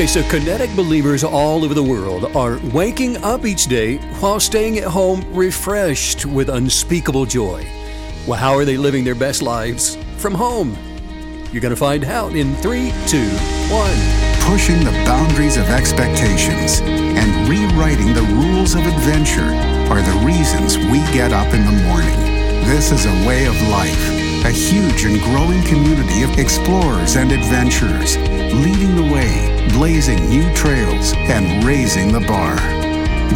Okay, so kinetic believers all over the world are waking up each day while staying at home refreshed with unspeakable joy. Well, how are they living their best lives from home? You're going to find out in three, two, one. Pushing the boundaries of expectations and rewriting the rules of adventure are the reasons we get up in the morning. This is a way of life a huge and growing community of explorers and adventurers, leading the way, blazing new trails, and raising the bar.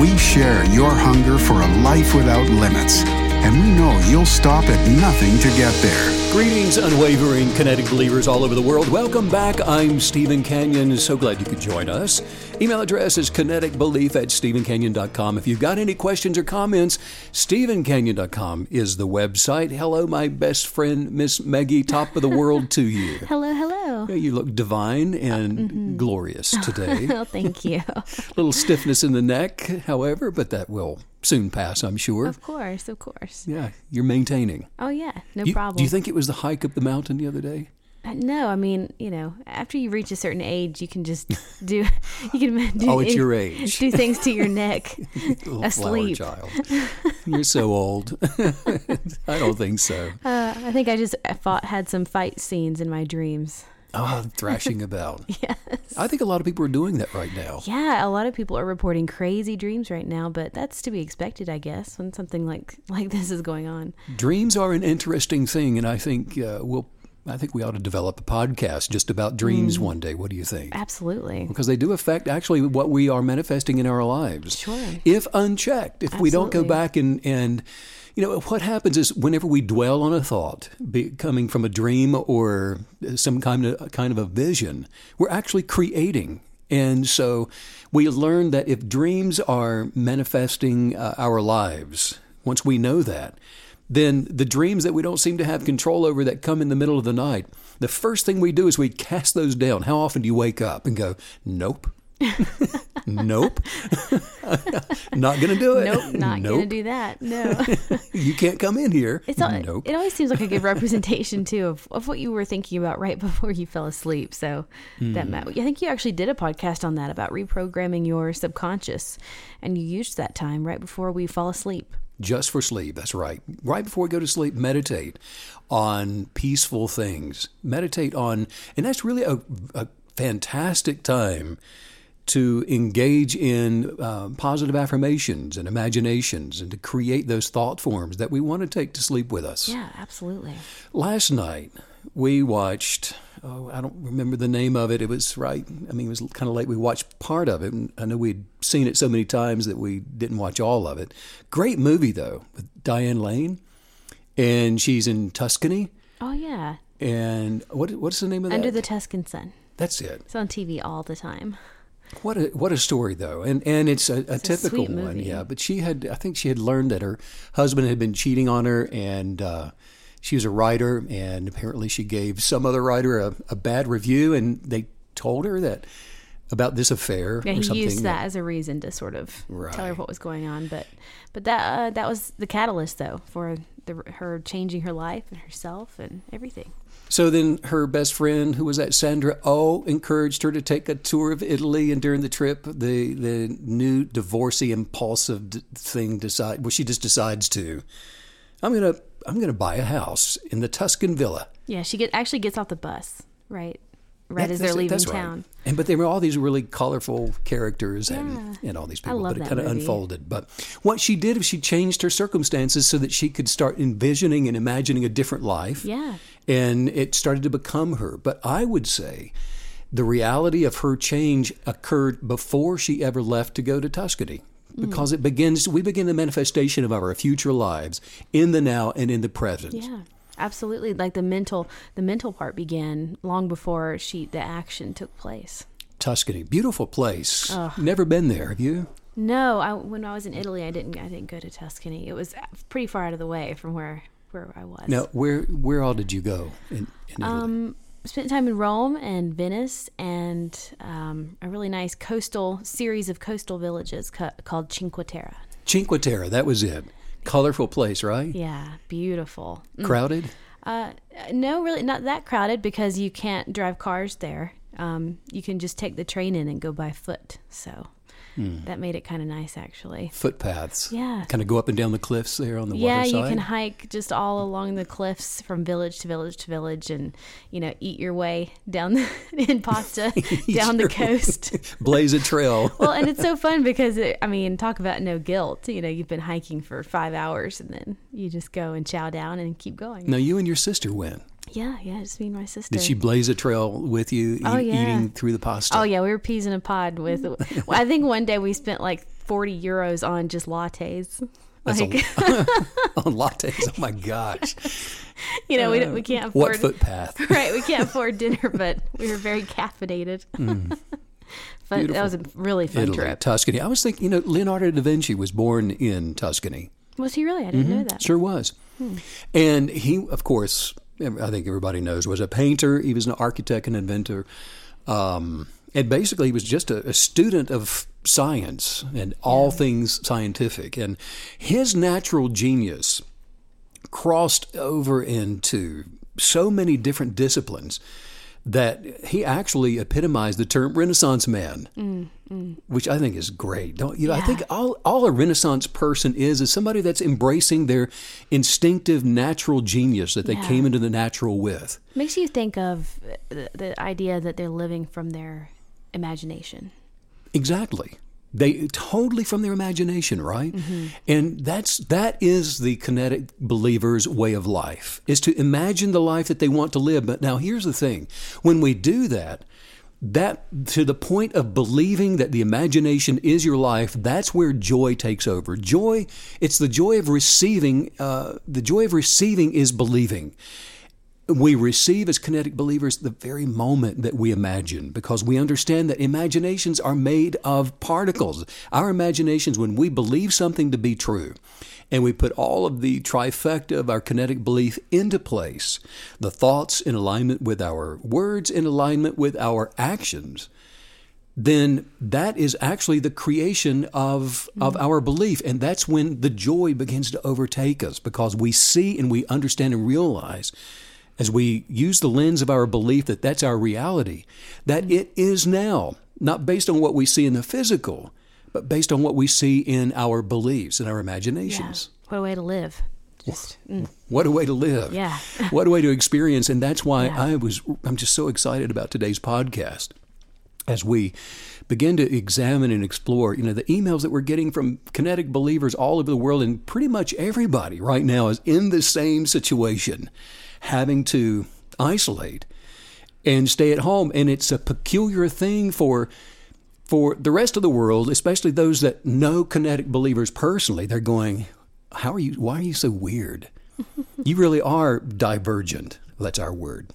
We share your hunger for a life without limits, and we know you'll stop at nothing to get there. Greetings, unwavering kinetic believers all over the world. Welcome back. I'm Stephen Canyon. So glad you could join us. Email address is kineticbelief at stephencanyon.com. If you've got any questions or comments, stephencanyon.com is the website. Hello, my best friend, Miss Maggie, top of the world to you. hello, hello. You look divine and mm-hmm. glorious today. oh, thank you. A little stiffness in the neck, however, but that will soon pass, I'm sure. Of course, of course. Yeah, you're maintaining. Oh yeah, no you, problem. Do you think it was the hike up the mountain the other day? Uh, no, I mean, you know, after you reach a certain age, you can just do, you can do. oh, it's your age. Do things to your neck, asleep. child, you're so old. I don't think so. Uh, I think I just fought, had some fight scenes in my dreams. Oh, thrashing about. yes. I think a lot of people are doing that right now. Yeah, a lot of people are reporting crazy dreams right now, but that's to be expected, I guess, when something like like this is going on. Dreams are an interesting thing, and I think uh, we'll. I think we ought to develop a podcast just about dreams mm. one day. What do you think? Absolutely. Because they do affect actually what we are manifesting in our lives. Sure. If unchecked, if Absolutely. we don't go back and and you know, what happens is whenever we dwell on a thought be, coming from a dream or some kind of kind of a vision, we're actually creating. And so we learn that if dreams are manifesting uh, our lives, once we know that, then the dreams that we don't seem to have control over that come in the middle of the night, the first thing we do is we cast those down. How often do you wake up and go, nope? nope. not going to do it. Nope, not nope. going to do that. No. you can't come in here. It's all, nope. It always seems like a good representation, too, of, of what you were thinking about right before you fell asleep. So mm. that I think you actually did a podcast on that about reprogramming your subconscious, and you used that time right before we fall asleep. Just for sleep, that's right. Right before we go to sleep, meditate on peaceful things. Meditate on, and that's really a, a fantastic time to engage in uh, positive affirmations and imaginations and to create those thought forms that we want to take to sleep with us. Yeah, absolutely. Last night, we watched, oh, I don't remember the name of it. It was right, I mean, it was kind of late. We watched part of it. And I know we'd seen it so many times that we didn't watch all of it. Great movie, though, with Diane Lane. And she's in Tuscany. Oh, yeah. And what what's the name of that? Under the Tuscan Sun. That's it. It's on TV all the time. What a what a story though, and and it's a, a it's typical a one, yeah. But she had, I think she had learned that her husband had been cheating on her, and uh, she was a writer, and apparently she gave some other writer a, a bad review, and they told her that about this affair. Or something. Yeah, he used that as a reason to sort of right. tell her what was going on. But but that uh, that was the catalyst though for the, her changing her life and herself and everything. So then her best friend, who was that Sandra Oh, encouraged her to take a tour of Italy. And during the trip, the the new divorcee impulsive thing decide well, she just decides to. I'm gonna I'm gonna buy a house in the Tuscan villa. Yeah, she get actually gets off the bus right right as they're leaving town. Right. And but they were all these really colorful characters yeah. and, and all these people. but it kind of unfolded. But what she did was she changed her circumstances so that she could start envisioning and imagining a different life. Yeah. And it started to become her. But I would say the reality of her change occurred before she ever left to go to Tuscany mm. because mm. it begins we begin the manifestation of our future lives in the now and in the present yeah absolutely like the mental the mental part began long before she the action took place tuscany beautiful place never been there have you no I, when i was in italy i didn't i didn't go to tuscany it was pretty far out of the way from where where i was now where where all did you go in, in um spent time in Rome and Venice and um, a really nice coastal series of coastal villages ca- called Cinque Terre. Cinque Terre, that was it colorful place, right? Yeah, beautiful. Mm. Crowded? Uh, no, really not that crowded because you can't drive cars there. um, you can just take the train in and go by foot. So Hmm. that made it kind of nice, actually. Footpaths. Yeah. Kind of go up and down the cliffs there on the Yeah, water side. you can hike just all along the cliffs from village to village to village, and you know, eat your way down the, in pasta down the coast. Blaze a trail. well, and it's so fun because it, I mean, talk about no guilt. You know, you've been hiking for five hours, and then you just go and chow down and keep going. now, you and your sister went. Yeah, yeah, just me and my sister. Did she blaze a trail with you, Oh, yeah. eating through the pasta? Oh yeah, we were peas in a pod with. well, I think one day we spent like forty euros on just lattes. That's a- on lattes. Oh my gosh. you know, we, we can't afford. What footpath? right, we can't afford dinner, but we were very caffeinated. Mm. but Beautiful. that was a really fun Italy, trip. Tuscany. I was thinking, you know, Leonardo da Vinci was born in Tuscany. Was he really? I didn't know mm-hmm. that. Sure was. Hmm. And he, of course, I think everybody knows, was a painter. He was an architect and inventor. Um, and basically, he was just a, a student of science and all things scientific. And his natural genius crossed over into so many different disciplines that he actually epitomized the term Renaissance man, mm, mm. which I think is great. Don't you? know, I think all all a Renaissance person is is somebody that's embracing their instinctive natural genius that they Yeah. came into the natural with. Makes you think of the, the idea that they're living from their imagination. Exactly. They totally from their imagination, right? Mm-hmm. And that's that is the kinetic believer's way of life is to imagine the life that they want to live. But now here's the thing: when we do that, that to the point of believing that the imagination is your life, that's where joy takes over. Joy, it's the joy of receiving. Uh, the joy of receiving is believing we receive as kinetic believers the very moment that we imagine because we understand that imaginations are made of particles. Our imaginations, when we believe something to be true, and we put all of the trifecta of our kinetic belief into place, the thoughts in alignment with our words, in alignment with our actions, then that is actually the creation of of mm-hmm. our belief and that's when the joy begins to overtake us because we see and we understand and realize as we use the lens of our belief that that's our reality that it is now not based on what we see in the physical but based on what we see in our beliefs and our Yeah. imaginations What a way to live. Just mm. what a way to live. Yeah. what a way to experience. And that's why Yeah. I was I'm just so excited about today's podcast as we begin to examine and explore, you know, the emails that we're getting from kinetic believers all over the world and pretty much everybody right now is in the same situation, having to isolate and stay at home. And it's a peculiar thing for for the rest of the world, especially those that know kinetic believers personally, they're going, How are you why are you so weird? you really are divergent. That's our word.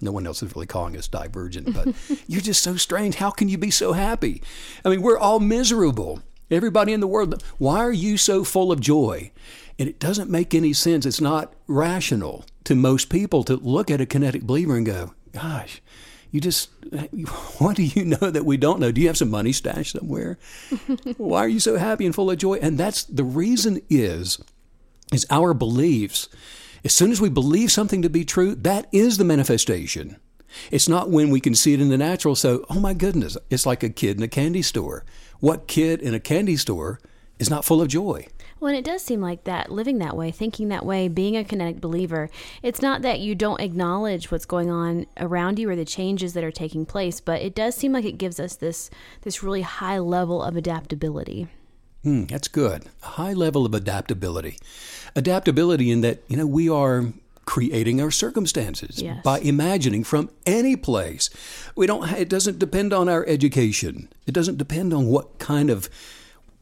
No one else is really calling us divergent, but you're just so strange. How can you be so happy? I mean, we're all miserable. Everybody in the world, why are you so full of joy? And it doesn't make any sense. It's not rational to most people to look at a kinetic believer and go, gosh, you just, what do you know that we don't know? Do you have some money stashed somewhere? why are you so happy and full of joy? And that's the reason is, is our beliefs. As soon as we believe something to be true, that is the manifestation. It's not when we can see it in the natural. So, oh my goodness, it's like a kid in a candy store. What kid in a candy store is not full of joy? Well, and it does seem like that, living that way, thinking that way, being a kinetic believer, it's not that you don't acknowledge what's going on around you or the changes that are taking place, but it does seem like it gives us this this really high level of adaptability. Hmm, that's good. A high level of adaptability. Adaptability in that, you know, we are creating our circumstances Yes. by imagining from any place. We don't it doesn't depend on our education. It doesn't depend on what kind of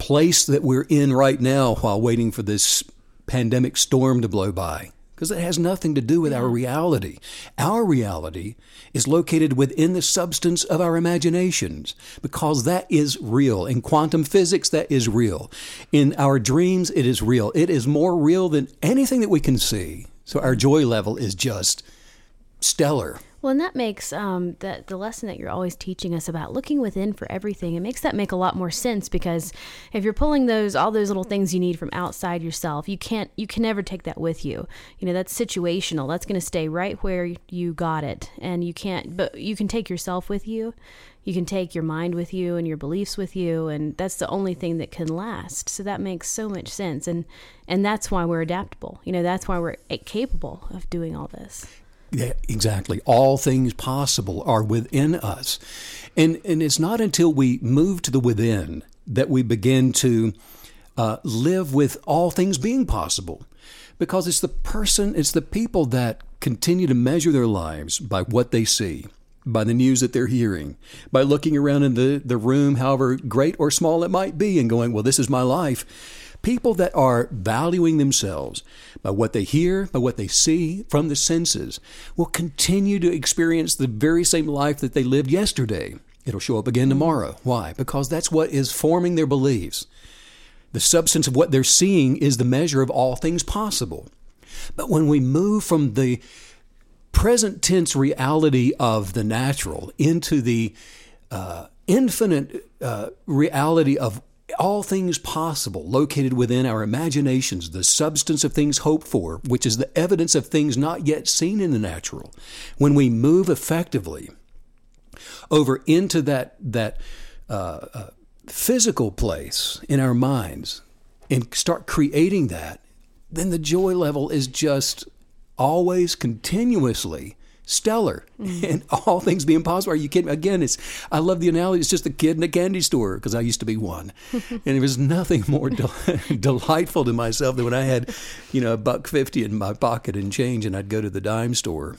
place that we're in right now while waiting for this pandemic storm to blow by because it has nothing to do with our reality. Our reality is located within the substance of our imaginations because that is real. In quantum physics, that is real. In our dreams, it is real. It is more real than anything that we can see. So our joy level is just stellar. Well, and that makes um, the the lesson that you're always teaching us about looking within for everything. It makes that make a lot more sense because if you're pulling those all those little things you need from outside yourself, you can't you can never take that with you. You know that's situational. That's going to stay right where you got it, and you can't. But you can take yourself with you. You can take your mind with you and your beliefs with you, and that's the only thing that can last. So that makes so much sense, and and that's why we're adaptable. You know that's why we're capable of doing all this. Yeah, exactly. All things possible are within us. And, and it's not until we move to the within that we begin to uh, live with all things being possible. Because it's the person, it's the people that continue to measure their lives by what they see, by the news that they're hearing, by looking around in the, the room, however great or small it might be, and going, well, this is my life People that are valuing themselves by what they hear, by what they see from the senses, will continue to experience the very same life that they lived yesterday. It'll show up again tomorrow. Why? Because that's what is forming their beliefs. The substance of what they're seeing is the measure of all things possible. But when we move from the present tense reality of the natural into the uh, infinite uh, reality of all things possible located within our imaginations, the substance of things hoped for, which is the evidence of things not yet seen in the natural. When we move effectively over into that, that uh, uh, physical place in our minds and start creating that, then the joy level is just always continuously stellar mm. and all things being possible. Are you kidding? Again, it's I love the analogy. It's just a kid in a candy store because I used to be one, and there was nothing more del- delightful to myself than when I had, you know, a buck fifty in my pocket and change, and I'd go to the dime store.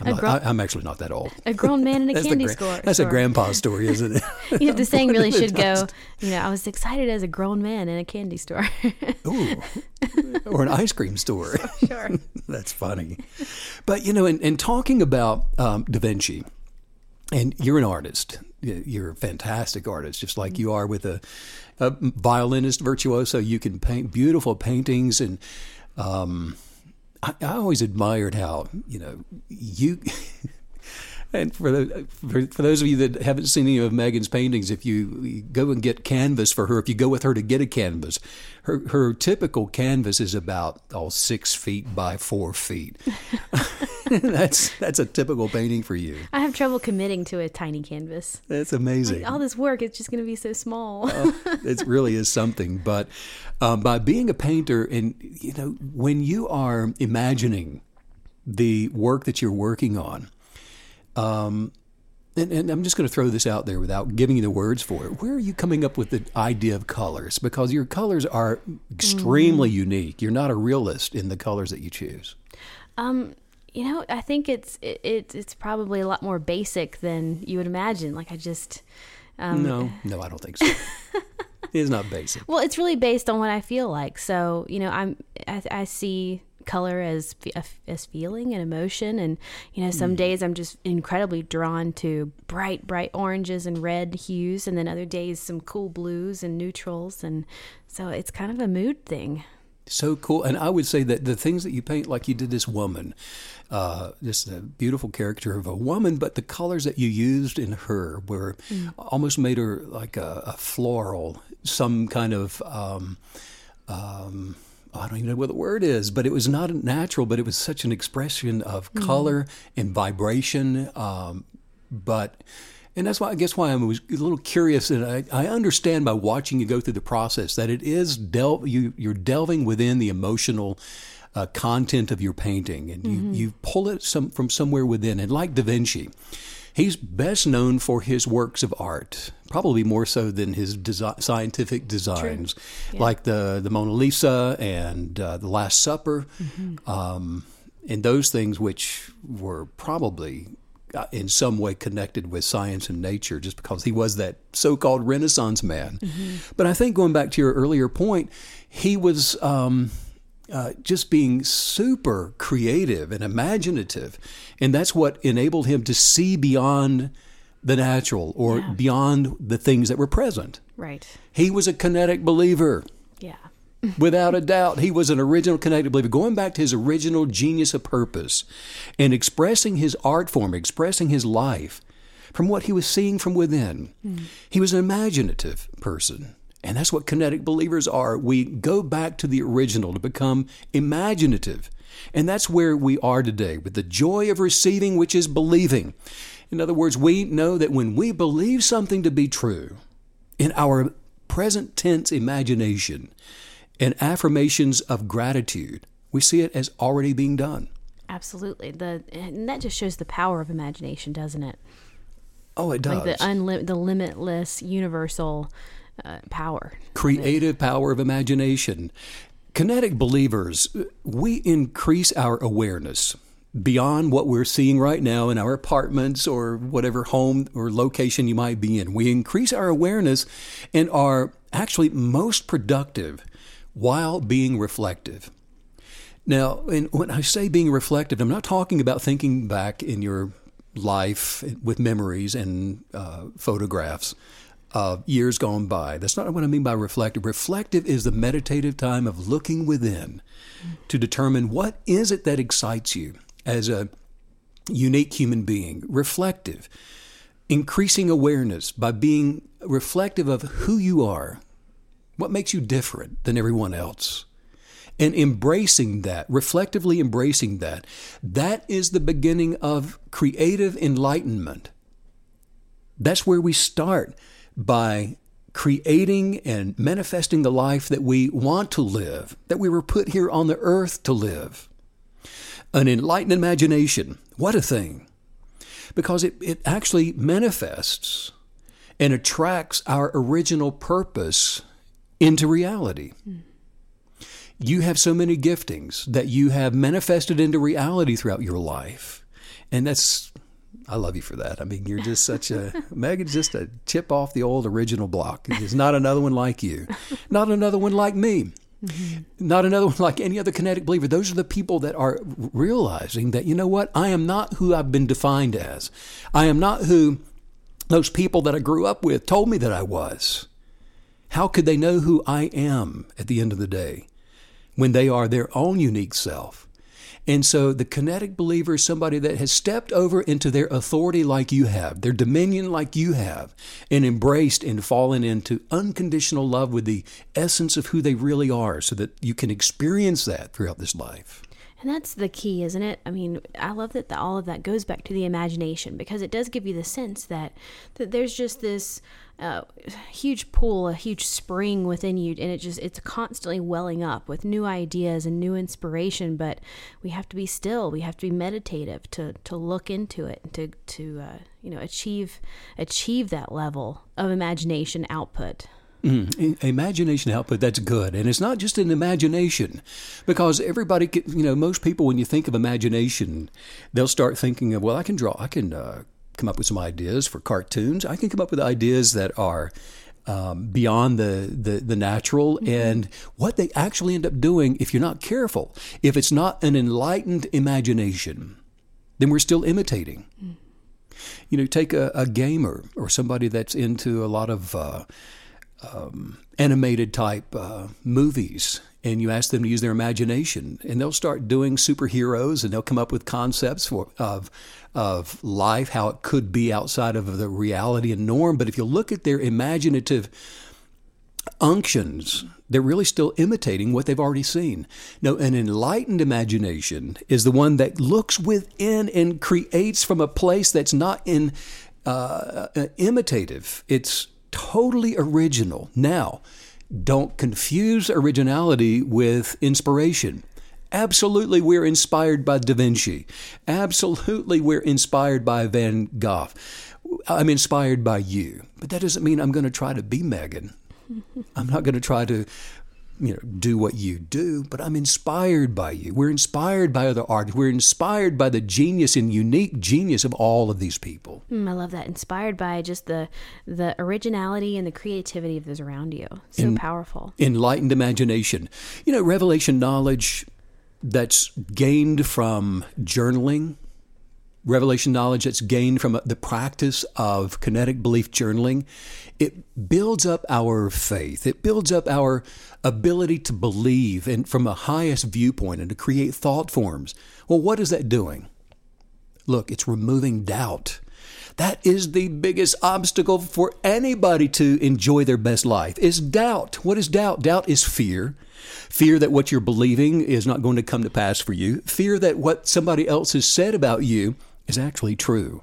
I'm, not, I, am actually not that old. A grown man in a candy store. That's a grandpa story, isn't it? you know, the saying really should go. You know, I was excited as a grown man in a candy store. Ooh, or an ice cream store. Sure. That's funny. But you know, in, in talking about um, Da Vinci, and you're an artist. You're a fantastic artist, just like you are with a, a violinist virtuoso. You can paint beautiful paintings and. Um, I, I always admired how you know you. And for, the, for, for those of you that haven't seen any of Megan's paintings, if you go and get canvas for her, if you go with her to get a canvas, her her typical canvas is about all six feet by four feet. that's that's a typical painting for you. I have trouble committing to a tiny canvas. That's amazing. Like, all this work, it's just going to be so small. uh, it really is something. But um, by being a painter, and you know, when you are imagining the work that you're working on, um, and, and, I'm just going to throw this out there without giving you the words for it. Where are you coming up with the idea of colors? Because your colors are extremely mm. unique. You're not a realist in the colors that you choose. Um, you know, I think it's it, it, it's probably a lot more basic than you would imagine. Like I just um, no, no, I don't think so. it's not basic. Well, it's really based on what I feel like. So you know, I'm I, I see color as as feeling and emotion. And you know some mm. days i'm just incredibly drawn to bright bright oranges and red hues. And then other days some cool blues and neutrals. And so it's kind of a mood thing. So cool. And i would say that the things that you paint like you did this woman uh, this a beautiful character of a woman but the colors that you used in her were mm. almost made her like a, a floral some kind of um, um, I don't even know what the word is, but it was not natural, but it was such an expression of mm-hmm. color and vibration. Um, but, and that's why I guess why I was a little curious, and I, I understand by watching you go through the process that it is del- you, you're delving within the emotional uh, content of your painting, and you, mm-hmm. you pull it some, from somewhere within. And like Da Vinci, He's best known for his works of art, probably more so than his desi- scientific designs, yeah. like the the Mona Lisa and uh, the Last Supper, mm-hmm. um, and those things which were probably uh, in some way connected with science and nature, just because he was that so-called Renaissance man. Mm-hmm. But I think going back to your earlier point, he was. Um, uh, just being super creative and imaginative. And that's what enabled him to see beyond the natural or yeah. beyond the things that were present. Right. He was a kinetic believer. Yeah. Without a doubt, he was an original kinetic believer, going back to his original genius of purpose and expressing his art form, expressing his life from what he was seeing from within. Mm. He was an imaginative person. And that's what kinetic believers are. We go back to the original to become imaginative. And that's where we are today with the joy of receiving, which is believing. In other words, we know that when we believe something to be true, in our present tense imagination and affirmations of gratitude, we see it as already being done. Absolutely. The and that just shows the power of imagination, doesn't it? Oh, it does. Like the unlim- the limitless universal uh, power. Creative power of imagination. Kinetic believers, we increase our awareness beyond what we're seeing right now in our apartments or whatever home or location you might be in. We increase our awareness and are actually most productive while being reflective. Now, when I say being reflective, I'm not talking about thinking back in your life with memories and uh, photographs of years gone by. That's not what I mean by reflective. Reflective is the meditative time of looking within to determine what is it that excites you as a unique human being. Reflective, increasing awareness by being reflective of who you are, what makes you different than everyone else. And embracing that, reflectively embracing that, that is the beginning of creative enlightenment. That's where we start by creating and manifesting the life that we want to live, that we were put here on the earth to live. An enlightened imagination, what a thing! Because it, it actually manifests and attracts our original purpose into reality. Mm. You have so many giftings that you have manifested into reality throughout your life. And that's I love you for that. I mean, you're just such a Megan's just a chip off the old original block. There's not another one like you, not another one like me, mm-hmm. not another one like any other kinetic believer. Those are the people that are realizing that you know what, I am not who I've been defined as. I am not who those people that I grew up with told me that I was. How could they know who I am at the end of the day when they are their own unique self? And so the kinetic believer is somebody that has stepped over into their authority like you have, their dominion like you have, and embraced and fallen into unconditional love with the essence of who they really are so that you can experience that throughout this life. And that's the key, isn't it? I mean, I love that the, all of that goes back to the imagination because it does give you the sense that that there's just this uh, huge pool, a huge spring within you, and it just it's constantly welling up with new ideas and new inspiration. But we have to be still. We have to be meditative to to look into it to to uh, you know achieve achieve that level of imagination output. Mm, imagination output, that's good. And it's not just an imagination, because everybody, you know, most people, when you think of imagination, they'll start thinking of, well, I can draw, I can uh, come up with some ideas for cartoons. I can come up with ideas that are um, beyond the, the, the natural mm-hmm. and what they actually end up doing if you're not careful. If it's not an enlightened imagination, then we're still imitating. Mm. You know, take a, a, gamer or somebody that's into a lot of uh, um, animated type uh, movies and you ask them to use their imagination and they'll start doing superheroes and they'll come up with concepts for, of of life how it could be outside of the reality and norm. But if you look at their imaginative unctions they're really still imitating what they've already seen. No an enlightened imagination is the one that looks within and creates from a place that's not in uh, uh imitative. It's totally original. Now, don't confuse originality with inspiration. Absolutely, we're inspired by Da Vinci. Absolutely, we're inspired by Van Gogh. I'm inspired by you. But that doesn't mean I'm going to try to be Megan. I'm not going to try to you know do what you do but i'm inspired by you. We're inspired by other artists. We're inspired by the genius and unique genius of all of these people. Mm, i love that. Inspired by just the the originality and the creativity of those around you. So In, powerful. enlightened imagination. You know revelation knowledge that's gained from journaling revelation knowledge that's gained from the practice of kinetic belief journaling, it builds up our faith. It builds up our ability to believe and from a highest viewpoint and to create thought forms. Well, what is that doing? Look, it's removing doubt. That is the biggest obstacle for anybody to enjoy their best life is doubt. What is doubt? Doubt is fear. Fear that what you're believing is not going to come to pass for you. Fear that what somebody else has said about you is actually true.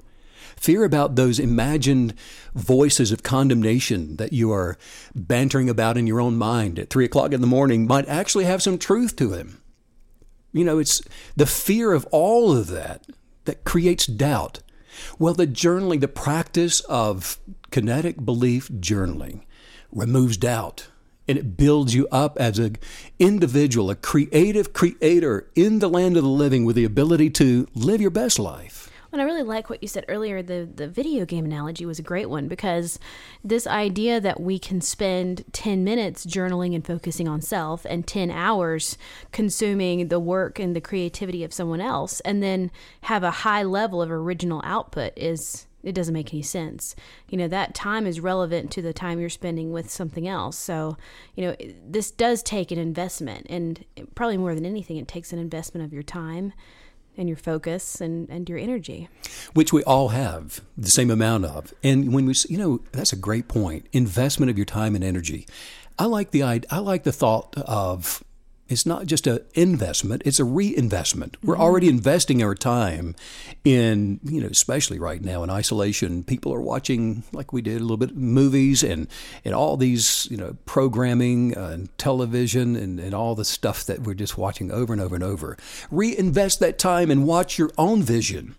Fear about those imagined voices of condemnation that you are bantering about in your own mind at three o'clock in the morning might actually have some truth to them. You know, it's the fear of all of that that creates doubt. Well, the journaling, the practice of kinetic belief journaling removes doubt and it builds you up as an individual, a creative creator in the land of the living with the ability to live your best life. And I really like what you said earlier. The the video game analogy was a great one because this idea that we can spend ten minutes journaling and focusing on self, and ten hours consuming the work and the creativity of someone else, and then have a high level of original output is it doesn't make any sense. You know, that time is relevant to the time you're spending with something else. So, you know, this does take an investment, and probably more than anything, it takes an investment of your time and your focus and, and your energy. Which we all have the same amount of. And when we, you know, that's a great point. Investment of your time and energy. I like the I like the thought of it's not just an investment, it's a reinvestment. We're mm-hmm. already investing our time in, you know, especially right now in isolation, people are watching, like we did a little bit, movies and, and all these, you know, programming and television and, and all the stuff that we're just watching over and over and over. Reinvest that time and watch your own vision,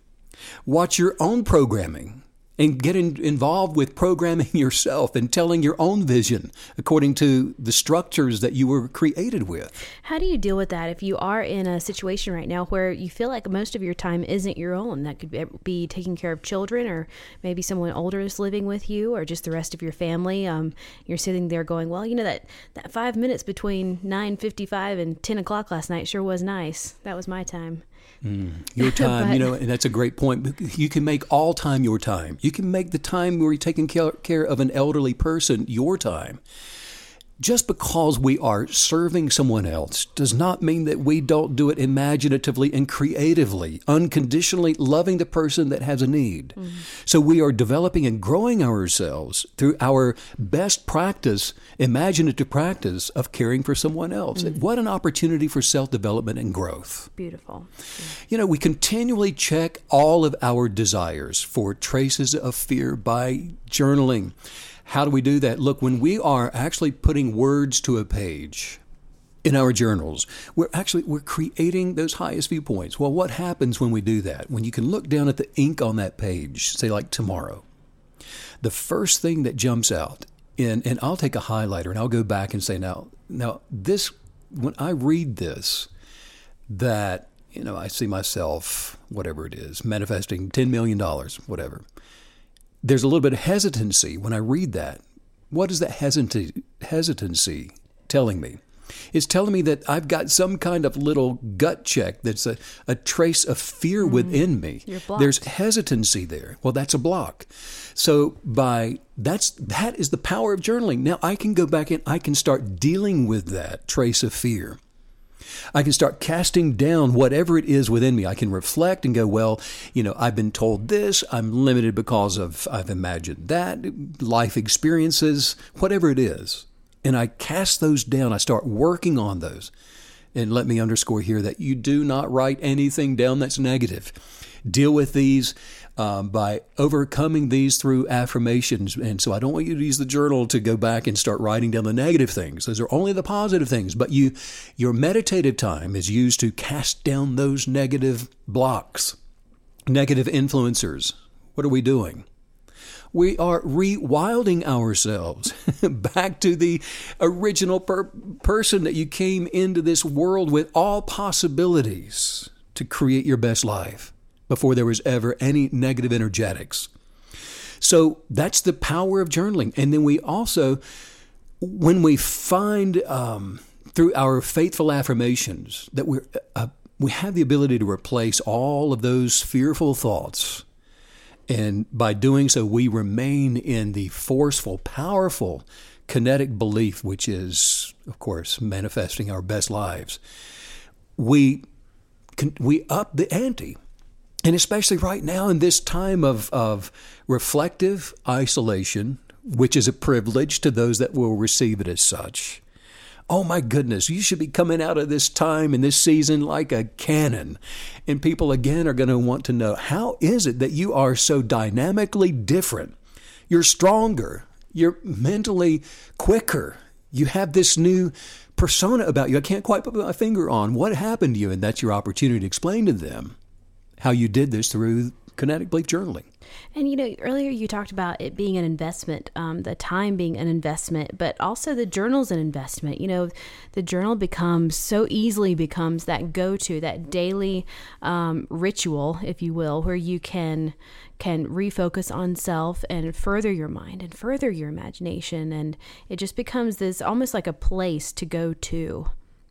watch your own programming and getting involved with programming yourself and telling your own vision according to the structures that you were created with. How do you deal with that if you are in a situation right now where you feel like most of your time isn't your own? That could be taking care of children, or maybe someone older is living with you, or just the rest of your family. Um, you're sitting there going, "Well, you know that that five minutes between nine fifty-five and ten o'clock last night sure was nice. That was my time." Mm, your time, but, you know, and that's a great point. You can make all time your time. You can make the time where you're taking care of an elderly person your time. Just because we are serving someone else does not mean that we don't do it imaginatively and creatively, unconditionally loving the person that has a need. Mm-hmm. So we are developing and growing ourselves through our best practice, imaginative practice of caring for someone else. Mm-hmm. What an opportunity for self development and growth. Beautiful. You know, we continually check all of our desires for traces of fear by journaling. How do we do that? Look, when we are actually putting words to a page, in our journals we're actually we're creating those highest viewpoints well what happens when we do that when you can look down at the ink on that page say like tomorrow the first thing that jumps out in and I'll take a highlighter and I'll go back and say now now this when I read this that you know I see myself whatever it is manifesting 10 million dollars whatever there's a little bit of hesitancy when I read that. What is that hesitancy telling me? It's telling me that I've got some kind of little gut check that's a, a trace of fear mm, within me. There's hesitancy there. Well, that's a block. So by that's that is the power of journaling. Now I can go back and I can start dealing with that trace of fear. I can start casting down whatever it is within me. I can reflect and go, well, you know, I've been told this. I'm limited because of I've imagined that, life experiences, whatever it is. And I cast those down. I start working on those. And let me underscore here that you do not write anything down that's negative. Deal with these um, by overcoming these through affirmations. And so I don't want you to use the journal to go back and start writing down the negative things. Those are only the positive things. But you, your meditative time is used to cast down those negative blocks, negative influencers. What are we doing? we are rewilding ourselves back to the original per- person that you came into this world with all possibilities to create your best life before there was ever any negative energetics. So that's the power of journaling. And then we also, when we find um, through our faithful affirmations that we're uh, we have the ability to replace all of those fearful thoughts. And by doing so, we remain in the forceful, powerful, kinetic belief, which is, of course, manifesting our best lives. We, we up the ante. And especially right now in this time of, of reflective isolation, which is a privilege to those that will receive it as such. Oh my goodness, you should be coming out of this time and this season like a cannon. And people again are going to want to know how is it that you are so dynamically different? You're stronger, you're mentally quicker, you have this new persona about you. I can't quite put my finger on what happened to you, and that's your opportunity to explain to them how you did this through kinetic belief journaling. And you know, earlier you talked about it being an investment, um, the time being an investment, but also the journal's an investment. You know, the journal becomes so easily becomes that go to, that daily um, ritual, if you will, where you can can refocus on self and further your mind and further your imagination, and it just becomes this almost like a place to go to.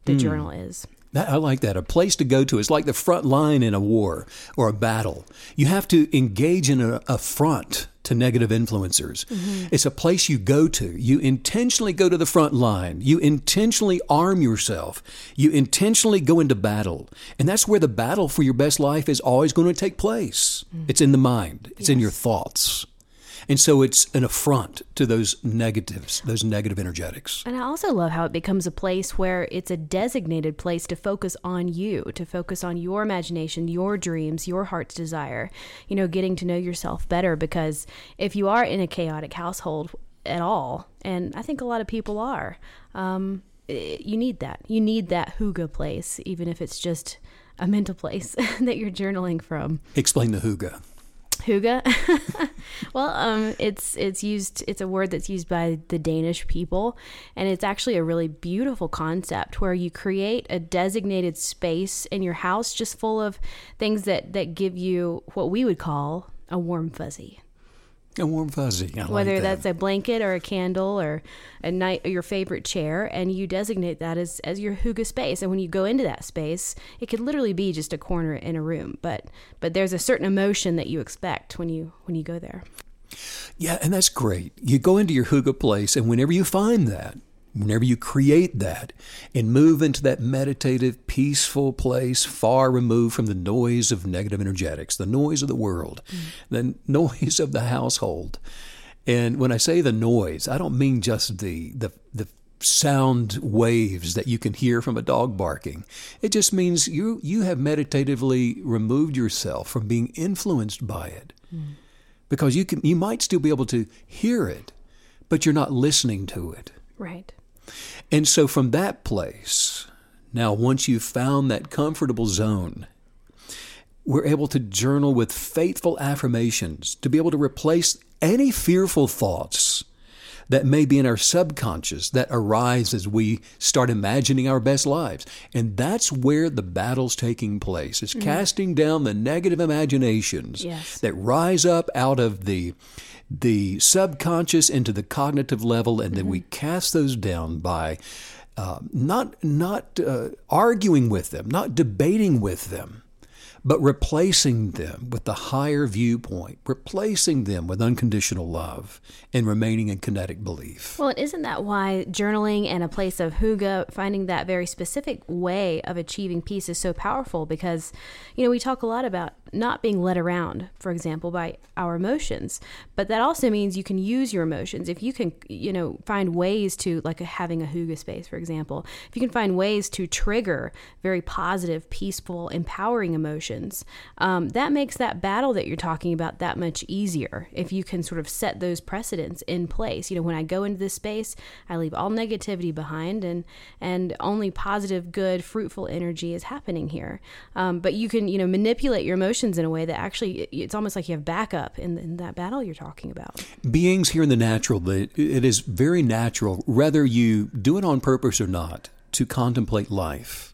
The mm. journal is. I like that. A place to go to. It's like the front line in a war or a battle. You have to engage in a, a front to negative influencers. Mm-hmm. It's a place you go to. You intentionally go to the front line. You intentionally arm yourself. You intentionally go into battle. And that's where the battle for your best life is always going to take place. Mm-hmm. It's in the mind, it's yes. in your thoughts. And so it's an affront to those negatives, those negative energetics. And I also love how it becomes a place where it's a designated place to focus on you, to focus on your imagination, your dreams, your heart's desire, you know, getting to know yourself better. Because if you are in a chaotic household at all, and I think a lot of people are, um, you need that. You need that hygge place, even if it's just a mental place that you're journaling from. Explain the hygge. Hygge. well, um, it's it's used. It's a word that's used by the Danish people, and it's actually a really beautiful concept where you create a designated space in your house just full of things that that give you what we would call a warm fuzzy. A warm fuzzy. I Whether like that. that's a blanket or a candle or a night or your favorite chair, and you designate that as, as your hygge space. And when you go into that space, it could literally be just a corner in a room, but but there's a certain emotion that you expect when you when you go there. Yeah, and that's great. You go into your hygge place, and whenever you find that, Whenever you create that and move into that meditative, peaceful place, far removed from the noise of negative energetics, the noise of the world, mm. the noise of the household. And when I say the noise, I don't mean just the, the, the sound waves that you can hear from a dog barking. It just means you, you have meditatively removed yourself from being influenced by it. Mm. Because you, can, you might still be able to hear it, but you're not listening to it. Right. And so from that place, now once you've found that comfortable zone, we're able to journal with faithful affirmations to be able to replace any fearful thoughts that may be in our subconscious that arise as we start imagining our best lives. And that's where the battle's taking place. It's mm-hmm. casting down the negative imaginations yes. that rise up out of the the subconscious into the cognitive level, and then mm-hmm. we cast those down by uh, not not uh, arguing with them, not debating with them, but replacing them with the higher viewpoint, replacing them with unconditional love, and remaining in kinetic belief. Well, isn't that why journaling and a place of hygge, finding that very specific way of achieving peace is so powerful? Because, you know, we talk a lot about not being led around, for example, by our emotions. But that also means you can use your emotions. If you can, you know, find ways to, like having a hygge space, for example, if you can find ways to trigger very positive, peaceful, empowering emotions, um, that makes that battle that you're talking about that much easier. If you can sort of set those precedents in place. You know, when I go into this space, I leave all negativity behind and, and only positive, good, fruitful energy is happening here. Um, but you can, you know, manipulate your emotions in a way that actually it's almost like you have backup in, in that battle you're talking about. Beings here in the natural, it is very natural, whether you do it on purpose or not, to contemplate life.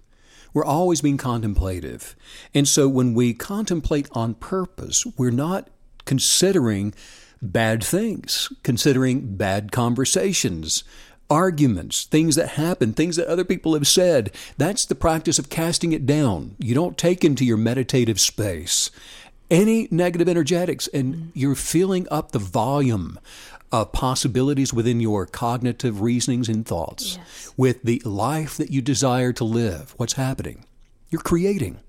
We're always being contemplative. And so when we contemplate on purpose, we're not considering bad things, considering bad conversations, arguments, things that happen, things that other people have said. That's the practice of casting it down. You don't take into your meditative space any negative energetics, and you're filling up the volume of possibilities within your cognitive reasonings and thoughts Yes. with the life that you desire to live. What's happening? You're creating.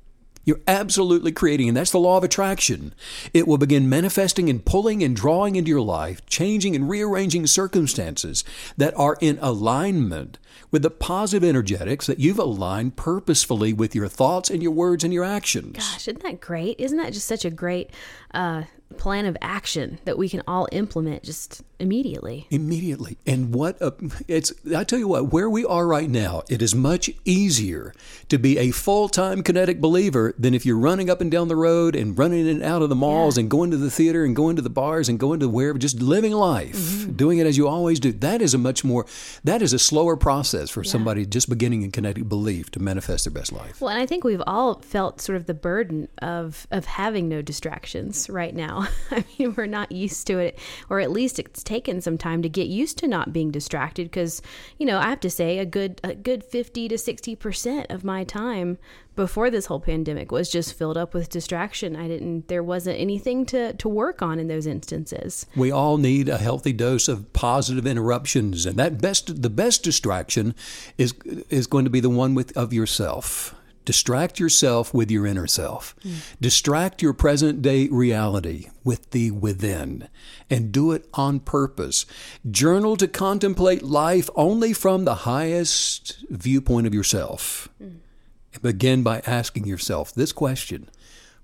You're absolutely creating, and that's the law of attraction. It will begin manifesting and pulling and drawing into your life, changing and rearranging circumstances that are in alignment with the positive energetics that you've aligned purposefully with your thoughts and your words and your actions. Gosh, isn't that great? Isn't that just such a great uh, plan of action that we can all implement just immediately? Immediately. And what a, it's, I tell you what, where we are right now, it is much easier to be a full time kinetic believer than if you're running up and down the road and running in and out of the malls Yeah. and going to the theater and going to the bars and going to wherever, just living life, Mm-hmm. doing it as you always do. That is a much more, that is a slower process for somebody just beginning in kinetic belief to manifest their best life. Well, and I think we've all felt sort of the burden of of having no distractions right now. I mean, we're not used to it, or at least it's taken some time to get used to not being distracted. Because you know, I have to say, a good a good fifty to sixty percent of my time before this whole pandemic was just filled up with distraction. I didn't. There wasn't anything to to work on in those instances. We all need a healthy dose of positive interruptions, and that best the best distraction is is going to be the one with of yourself. Distract yourself with your inner self. Distract your present day reality with the within and do it on purpose. Journal to contemplate life only from the highest viewpoint of yourself. And begin by asking yourself this question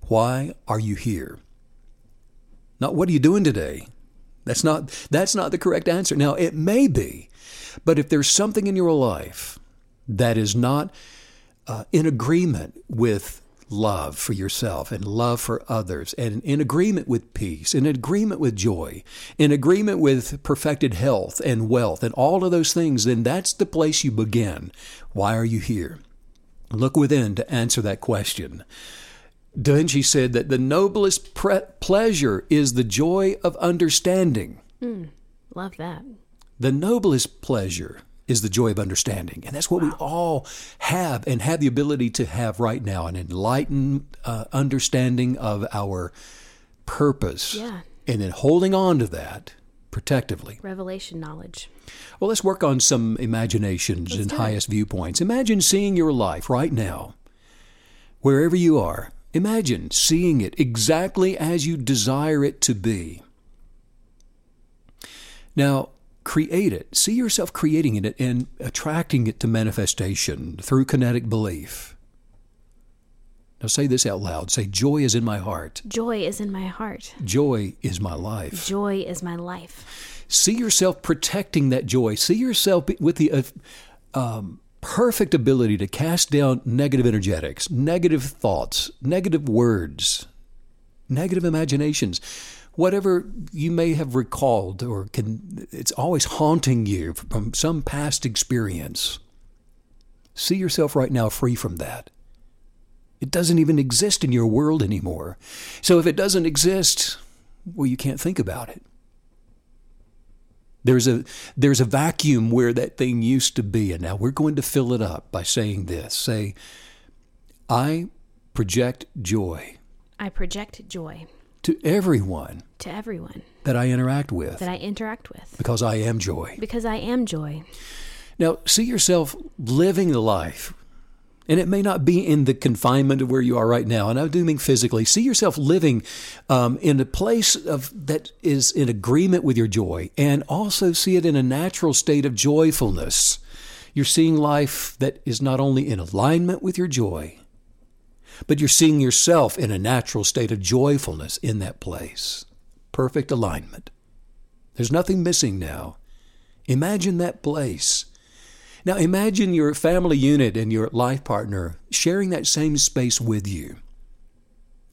Why are you here? Not what are you doing today? That's not that's not the correct answer. Now it may be, but if there's something in your life that is not uh, in agreement with love for yourself and love for others, and in agreement with peace, in agreement with joy, in agreement with perfected health and wealth, and all of those things, then that's the place you begin. Why are you here? Look within to answer that question. Da Vinci said that the noblest pre- pleasure is the joy of understanding. Love that. The noblest pleasure is the joy of understanding. And that's what we all have and have the ability to have right now an enlightened uh, understanding of our purpose. Yeah. And then holding on to that protectively. Revelation knowledge. Well, let's work on some imaginations and do it. highest viewpoints. Imagine seeing your life right now, wherever you are. Imagine seeing it exactly as you desire it to be. Now, create it. See yourself creating it and attracting it to manifestation through kinetic belief. Now, say this out loud. Say, Joy is in my heart. Joy is in my heart. Joy is my life. Joy is my life. see yourself protecting that joy. See yourself with the uh, um, perfect ability to cast down negative energetics, negative thoughts, negative words, negative imaginations. Whatever you may have recalled or can, it's always haunting you from some past experience. See yourself right now free from that. It doesn't even exist in your world anymore. So if it doesn't exist, well, you can't think about it. There's a there's a vacuum where that thing used to be, and now we're going to fill it up by saying this. Say, I project joy I project joy to everyone to everyone that I interact with that I interact with because I am joy. because I am joy. Now, see yourself living the life. And it may not be in the confinement of where you are right now, and I do mean physically. See yourself living um, in a place of that is in agreement with your joy, and also see it in a natural state of joyfulness. You're seeing life that is not only in alignment with your joy, but you're seeing yourself in a natural state of joyfulness in that place. Perfect alignment. There's nothing missing now. Imagine that place. Now imagine your family unit and your life partner sharing that same space with you.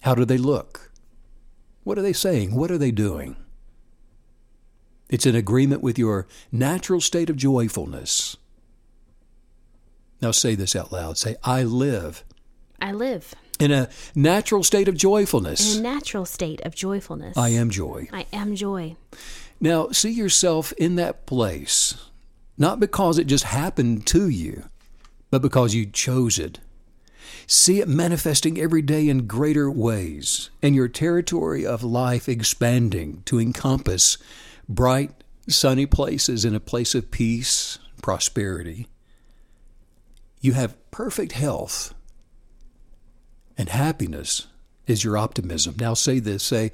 How do they look? What are they saying? What are they doing? It's in agreement with your natural state of joyfulness. Now say this out loud. Say, I live I live in a natural state of joyfulness. in a natural state of joyfulness. I am joy. I am joy. Now, see yourself in that place not because it just happened to you, but because you chose it. See it manifesting every day in greater ways, and your territory of life expanding to encompass bright, sunny places in a place of peace, prosperity. You have perfect health, and happiness is your optimism. Now say this say,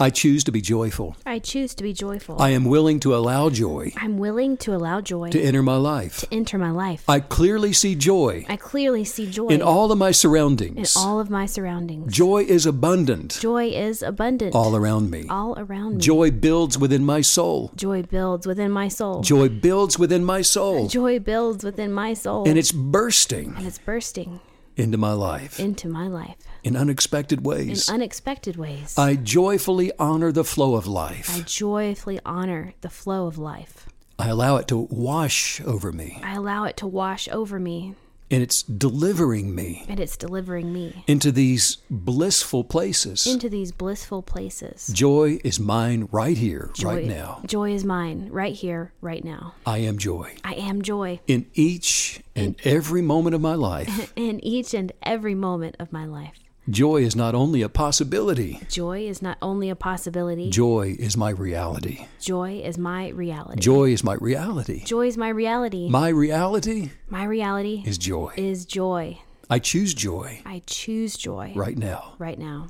I choose to be joyful. I choose to be joyful. I am willing to allow joy I'm willing to allow joy to enter my life. To enter my life. I clearly see joy I clearly see joy in all of my surroundings. in all of my surroundings. Joy is abundant Joy is abundant all around me. all around me. Joy builds within my soul. Joy builds within my soul. Joy builds within my soul. Joy builds within my soul. And it's bursting and it's bursting into my life into my life in unexpected ways. in unexpected ways. I joyfully honor the flow of life. I joyfully honor the flow of life. I allow it to wash over me, I allow it to wash over me, and it's delivering me and it's delivering me into these blissful places. into these blissful places. Joy is mine right here, Joy, right now. Joy is mine right here, right now. I am joy. I am joy In each and every moment of my life, in each and every moment of my life. Joy is not only a possibility, Joy is not only a possibility, joy is my reality. joy is my reality. Joy is my reality. Joy is my reality. My reality My reality is joy. is joy. I choose joy I choose joy right now. right now.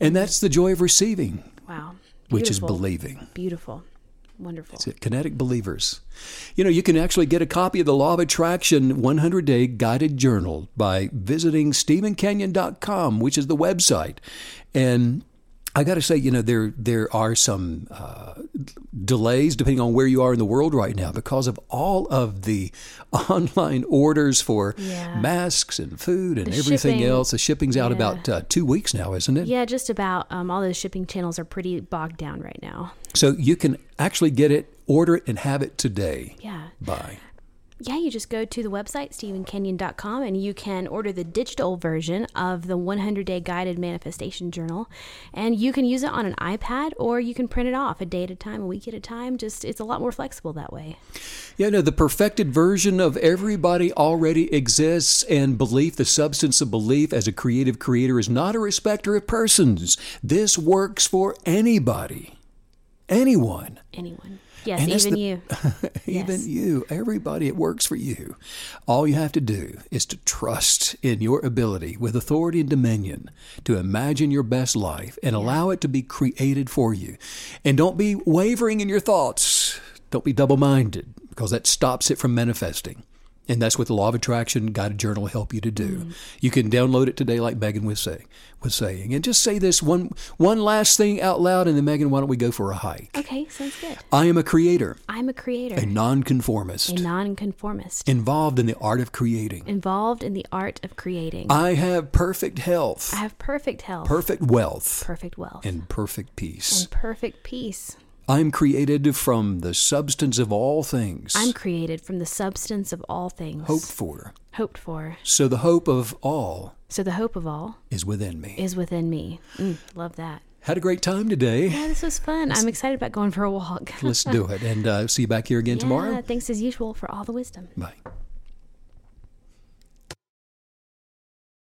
And that's the joy of receiving, Wow. Beautiful. which is believing. Beautiful. Wonderful. It's it, Kinetic Believers. You know, you can actually get a copy of the Law of Attraction 100 Day Guided Journal by visiting StephenKenyon.com, which is the website. And I got to say, you know, there there are some uh, delays depending on where you are in the world right now because of all of the online orders for Yeah. masks and food and The everything shipping. else. The shipping's out Yeah. about uh, two weeks now, isn't it? Yeah, just about. Um, all those shipping channels are pretty bogged down right now. So you can actually get it, order it, and have it today. Yeah. Bye. Yeah, you just go to the website, stephenkenyon.com, and you can order the digital version of the 100 Day Guided Manifestation Journal. And you can use it on an iPad or you can print it off a day at a time, a week at a time. Just It's a lot more flexible that way. Yeah, no, the perfected version of everybody already exists, and belief, the substance of belief as a creative creator, is not a respecter of persons. This works for anybody, anyone, Anyone. Yes, And even the- you. even Yes. you, everybody. It works for you. All you have to do is to trust in your ability with authority and dominion to imagine your best life and allow it to be created for you. And don't be wavering in your thoughts. Don't be double minded because that stops it from manifesting. And that's what the Law of Attraction Guided Journal will help you to do. Mm-hmm. You can download it today, like Megan was saying. Was saying, and just say this one one last thing out loud, and then Megan, why don't we go for a hike? Okay, sounds good. I am a creator, I'm a creator, a nonconformist a nonconformist, involved in the art of creating. involved in the art of creating. I have perfect health, I have perfect health, perfect wealth, perfect wealth, and perfect peace. and perfect peace. I am created from the substance of all things I'm created from the substance of all things hoped for. hoped for. So the hope of all So the hope of all is within me. is within me. Mm, love that. Had a great time today. Yeah, this was fun. I'm excited about going for a walk. Let's do it. And uh, see you back here again tomorrow. Thanks as usual for all the wisdom. Bye.